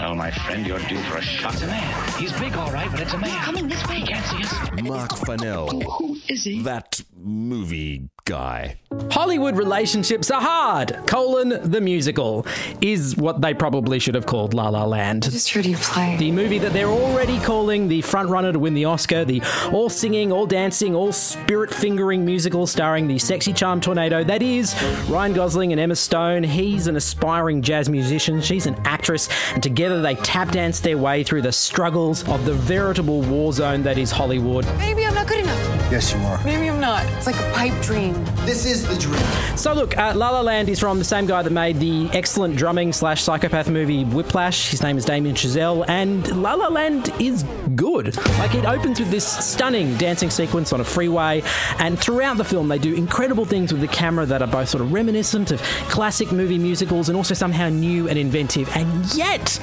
Well, my friend, you're due for a shot. It's a man. He's big, all right, but it's a man. Coming this way. He can't see us. Marc Fennell. Who is he? That movie guy. Hollywood relationships are hard. Colon the musical is what they probably should have called La La Land. Just heard you play. The movie that they're already calling the frontrunner to win the Oscar, the all singing, all dancing, all spirit fingering musical starring the sexy charm tornado that is Ryan Gosling and Emma Stone. He's an aspiring jazz musician, she's an actress, and together they tap dance their way through the struggles of the veritable war zone that is Hollywood. Maybe I'm not good enough. Yes, you are. Maybe I'm not. It's like a pipe dream. This is the dream. So look, uh, La La Land is from the same guy that made the excellent drumming slash psychopath movie Whiplash. His name is Damien Chazelle, and La La Land is good. Like it opens with this stunning dancing sequence on a freeway, and throughout the film they do incredible things with the camera that are both sort of reminiscent of classic movie musicals and also somehow new and inventive. And yet,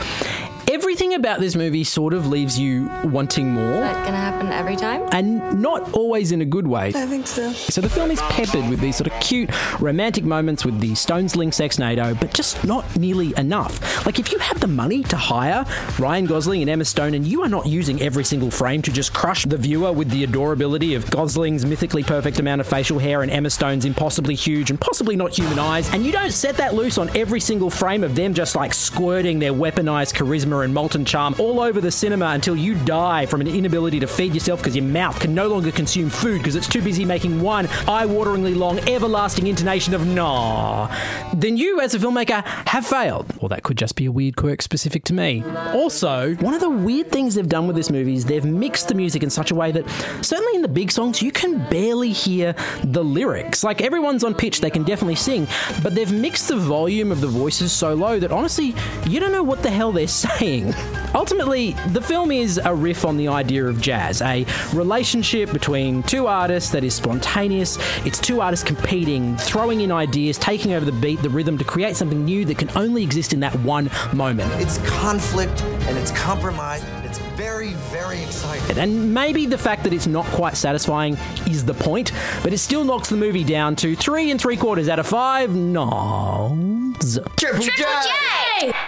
everything about this movie sort of leaves you wanting more. That gonna happen every time? And not always in a good way. I think so. So the film is peppered with these sort of cute romantic moments with the Stonesling Sexnado, but just not nearly enough. Like if you have the money to hire Ryan Gosling and Emma Stone, and you are not using every single frame to just crush the viewer with the adorability of Gosling's mythically perfect amount of facial hair and Emma Stone's impossibly huge and possibly not human eyes, and you don't set that loose on every single frame of them just like squirting their weaponized charisma and molten charm all over the cinema until you die from an inability to feed yourself because your mouth can no longer consume food because it's too busy making one eye-wateringly long, everlasting intonation of nah, then you as a filmmaker have failed. Or that could just be a weird quirk specific to me. Also, one of the weird things they've done with this movie is they've mixed the music in such a way that certainly in the big songs you can barely hear the lyrics. Like everyone's on pitch, they can definitely sing, but they've mixed the volume of the voices so low that honestly, you don't know what the hell they're saying. Ultimately, the film is a riff on the idea of jazz, a relationship between two artists that is spontaneous. It's two artists competing, throwing in ideas, taking over the beat, the rhythm to create something new that can only exist in that one moment. It's conflict and it's compromise. It's very, very exciting. And maybe the fact that it's not quite satisfying is the point, but it still knocks the movie down to three and three quarters out of five nods. Triple J!